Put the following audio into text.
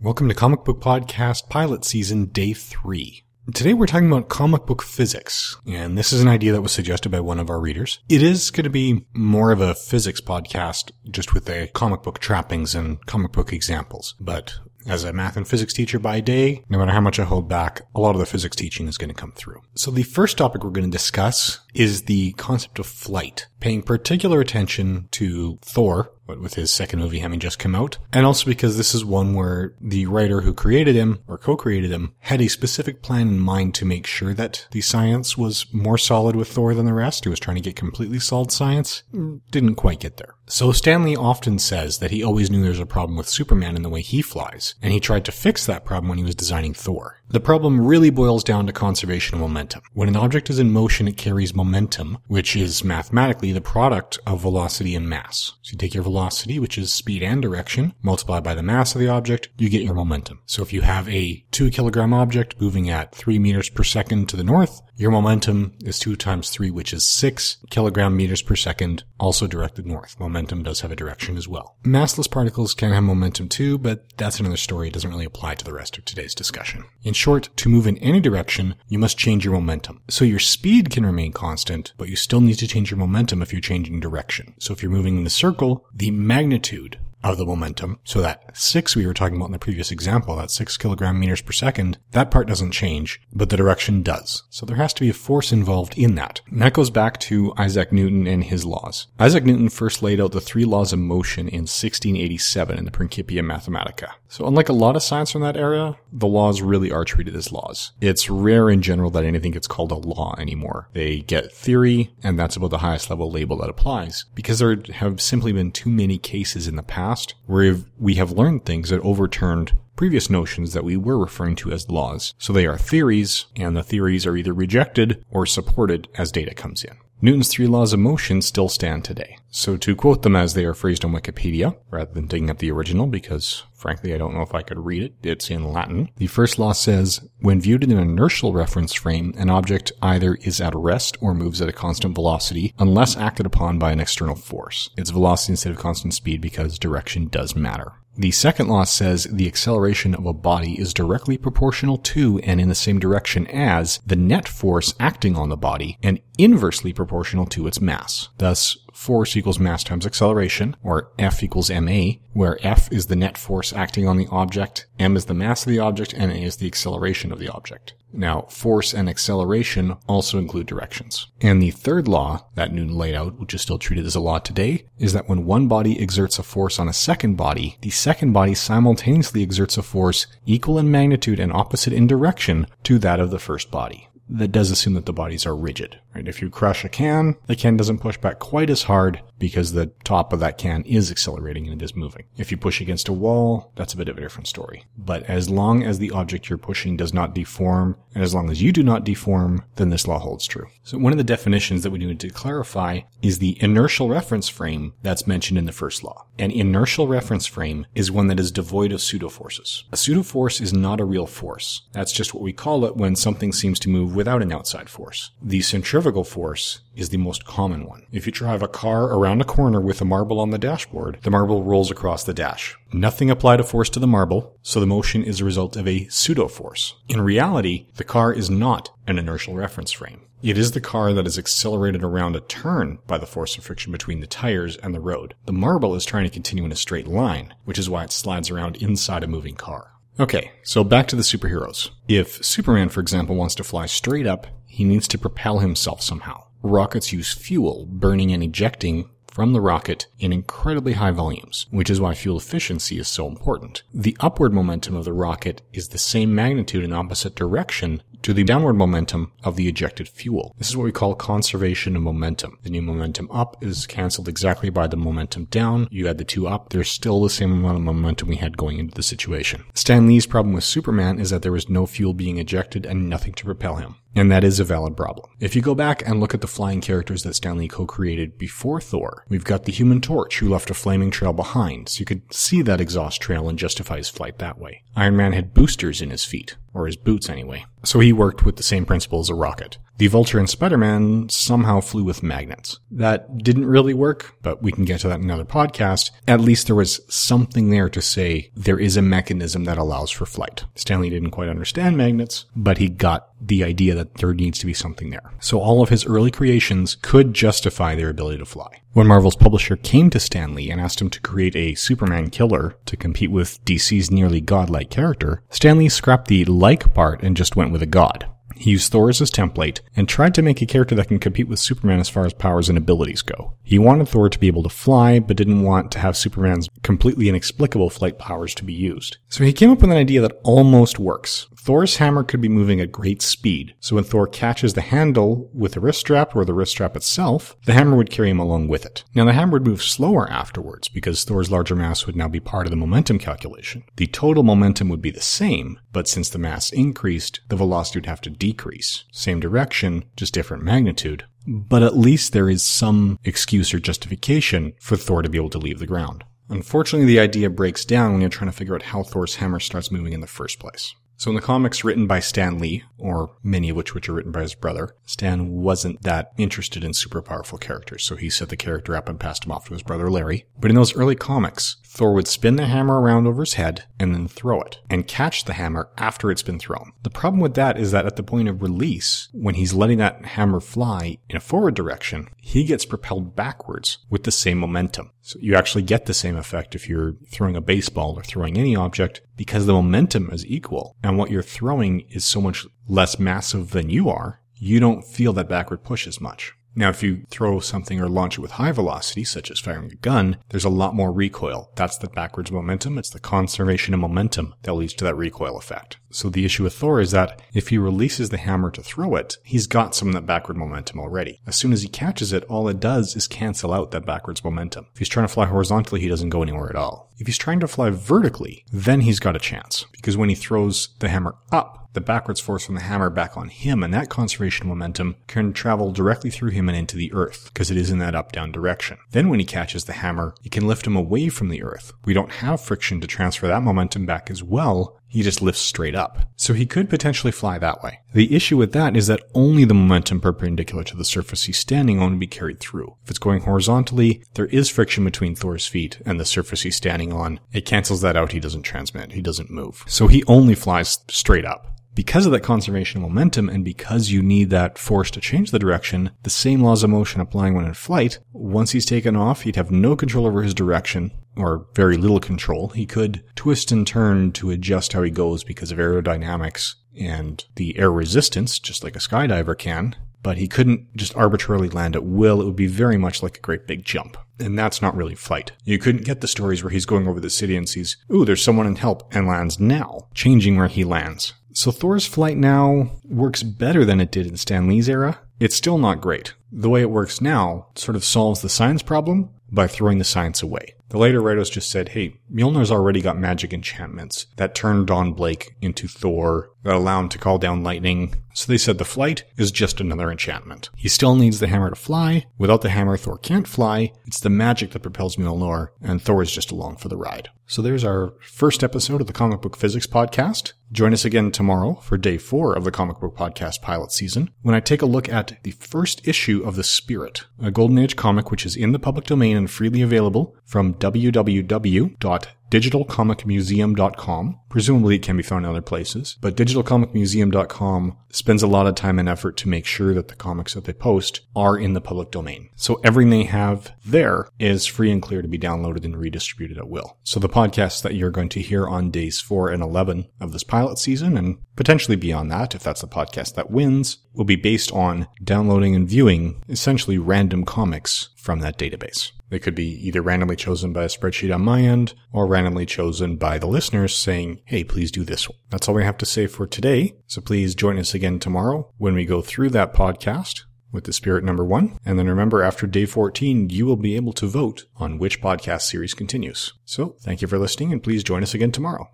Welcome to Comic Book Podcast Pilot Season Day 3. Today we're talking about comic book physics, and this is an idea that was suggested by one of our readers. It is going to be more of a physics podcast, just with the comic book trappings and comic book examples. But as a math and physics teacher by day, no matter how much I hold back, a lot of the physics teaching is going to come through. So the first topic we're going to discuss is the concept of flight, paying particular attention to Thor, with his second movie having just come out, and also because this is one where the writer who created him, or co-created him, had a specific plan in mind to make sure that the science was more solid with Thor than the rest. He was trying to get completely solid science. Didn't quite get there. So Stan Lee often says that he always knew there was a problem with Superman in the way he flies, and he tried to fix that problem when he was designing Thor. The problem really boils down to conservation of momentum. When an object is in motion, it carries momentum, which is mathematically the product of velocity and mass. So you take your velocity, which is speed and direction, multiplied by the mass of the object, you get your momentum. So if you have a two kilogram object moving at three meters per second to the north, your momentum is 2 times 3, which is 6 kilogram meters per second, also directed north. Momentum does have a direction as well. Massless particles can have momentum too, but that's another story. It doesn't really apply to the rest of today's discussion. In short, to move in any direction, you must change your momentum. So your speed can remain constant, but you still need to change your momentum if you're changing direction. So if you're moving in a circle, the magnitude of the momentum. So that six we were talking about in the previous example, that six kilogram meters per second, that part doesn't change, but the direction does. So there has to be a force involved in that. And that goes back to Isaac Newton and his laws. Isaac Newton first laid out the three laws of motion in 1687 in the Principia Mathematica. So unlike a lot of science from that era, the laws really are treated as laws. It's rare in general that anything gets called a law anymore. They get theory, and that's about the highest level label that applies, because there have simply been too many cases in the past past where we have learned things that overturned previous notions that we were referring to as laws. So they are theories, and the theories are either rejected or supported as data comes in. Newton's three laws of motion still stand today. So to quote them as they are phrased on Wikipedia, rather than digging up the original, because frankly I don't know if I could read it, it's in Latin. The first law says, when viewed in an inertial reference frame, an object either is at rest or moves at a constant velocity, unless acted upon by an external force. It's velocity instead of constant speed because direction does matter. The second law says the acceleration of a body is directly proportional to and in the same direction as the net force acting on the body and inversely proportional to its mass. Thus, force equals mass times acceleration, or F equals ma, where F is the net force acting on the object, m is the mass of the object, and a is the acceleration of the object. Now, force and acceleration also include directions. And the third law that Newton laid out, which is still treated as a law today, is that when one body exerts a force on a second body, the second body simultaneously exerts a force equal in magnitude and opposite in direction to that of the first body that does assume that the bodies are rigid. Right? If you crush a can, the can doesn't push back quite as hard because the top of that can is accelerating and it is moving. If you push against a wall, that's a bit of a different story. But as long as the object you're pushing does not deform, and as long as you do not deform, then this law holds true. So one of the definitions that we need to clarify is the inertial reference frame that's mentioned in the first law. An inertial reference frame is one that is devoid of pseudo forces. A pseudo force is not a real force. That's just what we call it when something seems to move without an outside force. The centrifugal force is the most common one. If you drive a car around a corner with a marble on the dashboard, the marble rolls across the dash. Nothing applied a force to the marble, so the motion is a result of a pseudo force. In reality, the car is not an inertial reference frame. It is the car that is accelerated around a turn by the force of friction between the tires and the road. The marble is trying to continue in a straight line, which is why it slides around inside a moving car. Okay, so back to the superheroes. If Superman, for example, wants to fly straight up, he needs to propel himself somehow. Rockets use fuel, burning and ejecting from the rocket in incredibly high volumes, which is why fuel efficiency is so important. The upward momentum of the rocket is the same magnitude in opposite direction to the downward momentum of the ejected fuel. This is what we call conservation of momentum. The new momentum up is cancelled exactly by the momentum down. You add the two up, there's still the same amount of momentum we had going into the situation. Stan Lee's problem with Superman is that there was no fuel being ejected and nothing to propel him. And that is a valid problem. If you go back and look at the flying characters that Stan Lee co-created before Thor, we've got the Human Torch who left a flaming trail behind, so you could see that exhaust trail and justify his flight that way. Iron Man had boosters in his feet. or his boots anyway. So he worked with the same principle as a rocket. The Vulture and Spider-Man somehow flew with magnets. That didn't really work, but we can get to that in another podcast. At least there was something there to say there is a mechanism that allows for flight. Stan Lee didn't quite understand magnets, but he got the idea that there needs to be something there. So all of his early creations could justify their ability to fly. When Marvel's publisher came to Stan Lee and asked him to create a Superman killer to compete with DC's nearly godlike character, Stan Lee scrapped the like part and just went with a god. He used Thor as his template and tried to make a character that can compete with Superman as far as powers and abilities go. He wanted Thor to be able to fly, but didn't want to have Superman's completely inexplicable flight powers to be used. So he came up with an idea that almost works. Thor's hammer could be moving at great speed, so when Thor catches the handle with the wrist strap or the wrist strap itself, the hammer would carry him along with it. Now the hammer would move slower afterwards because Thor's larger mass would now be part of the momentum calculation. The total momentum would be the same, but since the mass increased, the velocity would have to decrease. Same direction, just different magnitude. But at least there is some excuse or justification for Thor to be able to leave the ground. Unfortunately, the idea breaks down when you're trying to figure out how Thor's hammer starts moving in the first place. So in the comics written by Stan Lee, or many of which which are written by his brother, Stan wasn't that interested in super powerful characters, so he set the character up and passed him off to his brother Larry. But in those early comics, Thor would spin the hammer around over his head and then throw it, and catch the hammer after it's been thrown. The problem with that is that at the point of release, when he's letting that hammer fly in a forward direction, he gets propelled backwards with the same momentum. So you actually get the same effect if you're throwing a baseball or throwing any object because the momentum is equal and what you're throwing is so much less massive than you are. You don't feel that backward push as much. Now, if you throw something or launch it with high velocity, such as firing a gun, there's a lot more recoil. That's the backwards momentum. It's the conservation of momentum that leads to that recoil effect. So the issue with Thor is that if he releases the hammer to throw it, he's got some of that backward momentum already. As soon as he catches it, all it does is cancel out that backwards momentum. If he's trying to fly horizontally, he doesn't go anywhere at all. If he's trying to fly vertically, then he's got a chance. Because when he throws the hammer up, the backwards force from the hammer back on him, and that conservation momentum can travel directly through him and into the earth, because it is in that up down direction. Then when he catches the hammer, it can lift him away from the earth. We don't have friction to transfer that momentum back as well, he just lifts straight up. So he could potentially fly that way. The issue with that is that only the momentum perpendicular to the surface he's standing on would be carried through. If it's going horizontally, there is friction between Thor's feet and the surface he's standing on. It cancels that out. He doesn't transmit. He doesn't move. So he only flies straight up because of that conservation of momentum and because you need that force to change the direction, the same laws of motion applying when in flight, once he's taken off, he'd have no control over his direction or very little control. He could twist and turn to adjust how he goes because of aerodynamics and the air resistance, just like a skydiver can. But he couldn't just arbitrarily land at will. It would be very much like a great big jump. And that's not really flight. You couldn't get the stories where he's going over the city and sees, ooh, there's someone in help and lands now, changing where he lands. So Thor's flight now works better than it did in Stan Lee's era. It's still not great. The way it works now sort of solves the science problem by throwing the science away. The later writers just said, hey, Mjolnir's already got magic enchantments that turn Don Blake into Thor, that allow him to call down lightning. So they said the flight is just another enchantment. He still needs the hammer to fly. Without the hammer, Thor can't fly. It's the magic that propels Mjolnir, and Thor is just along for the ride. So there's our first episode of the Comic Book Physics Podcast. Join us again tomorrow for day four of the Comic Book Podcast pilot season when I take a look at the first issue of The Spirit, a Golden Age comic which is in the public domain and freely available from www digitalcomicmuseum.com. Presumably it can be found in other places, but digitalcomicmuseum.com spends a lot of time and effort to make sure that the comics that they post are in the public domain. So everything they have there is free and clear to be downloaded and redistributed at will. So the podcasts that you're going to hear on days 4 and 11 of this pilot season and potentially beyond that, if that's the podcast that wins, will be based on downloading and viewing essentially random comics from that database. They could be either randomly chosen by a spreadsheet on my end or randomly chosen by the listeners saying, hey, please do this one. That's all we have to say for today. So please join us again tomorrow when we go through that podcast with the spirit number one. And then remember, after day 14, you will be able to vote on which podcast series continues. So thank you for listening and please join us again tomorrow.